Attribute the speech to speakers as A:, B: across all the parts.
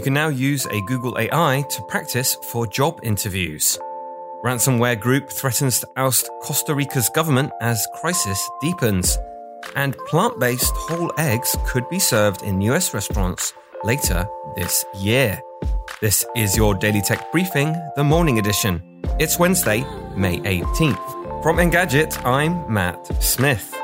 A: you can now use a Google AI to practice for job interviews. Ransomware group threatens to oust Costa Rica's government as crisis deepens. And plant based whole eggs could be served in US restaurants later this year. This is your Daily Tech Briefing, the morning edition. It's Wednesday, May 18th. From Engadget, I'm Matt Smith.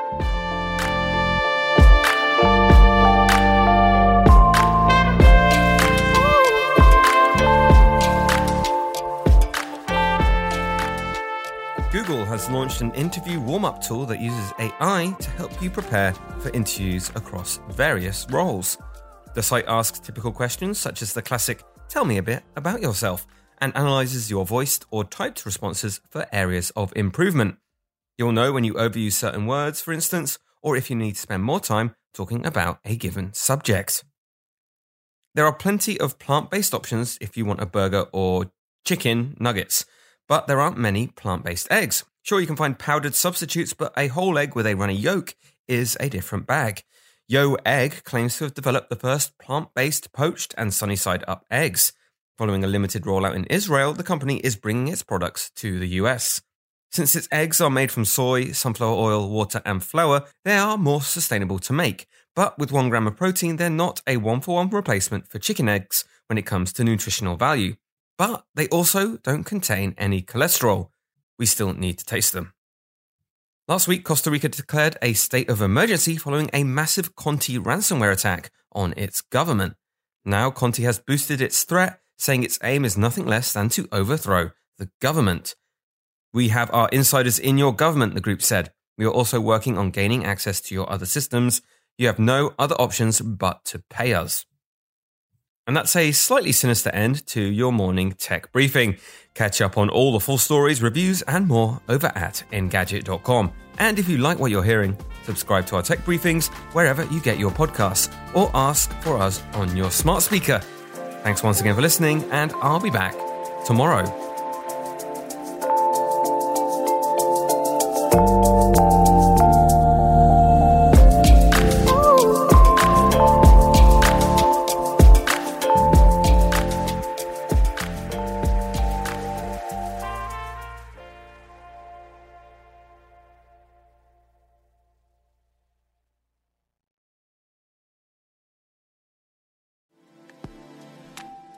A: Google has launched an interview warm up tool that uses AI to help you prepare for interviews across various roles. The site asks typical questions such as the classic, Tell me a bit about yourself, and analyzes your voiced or typed responses for areas of improvement. You'll know when you overuse certain words, for instance, or if you need to spend more time talking about a given subject. There are plenty of plant based options if you want a burger or chicken nuggets but there aren't many plant based eggs. Sure, you can find powdered substitutes, but a whole egg with a runny yolk is a different bag. Yo Egg claims to have developed the first plant based poached and sunny side up eggs. Following a limited rollout in Israel, the company is bringing its products to the US. Since its eggs are made from soy, sunflower oil, water, and flour, they are more sustainable to make. But with one gram of protein, they're not a one for one replacement for chicken eggs when it comes to nutritional value but they also don't contain any cholesterol. We still need to taste them. Last week, Costa Rica declared a state of emergency following a massive Conti ransomware attack on its government. Now, Conti has boosted its threat, saying its aim is nothing less than to overthrow the government. We have our insiders in your government, the group said. We are also working on gaining access to your other systems. You have no other options but to pay us. And that's a slightly sinister end to your morning tech briefing. Catch up on all the full stories, reviews, and more over at engadget.com. And if you like what you're hearing, subscribe to our tech briefings wherever you get your podcasts or ask for us on your smart speaker. Thanks once again for listening, and I'll be back tomorrow.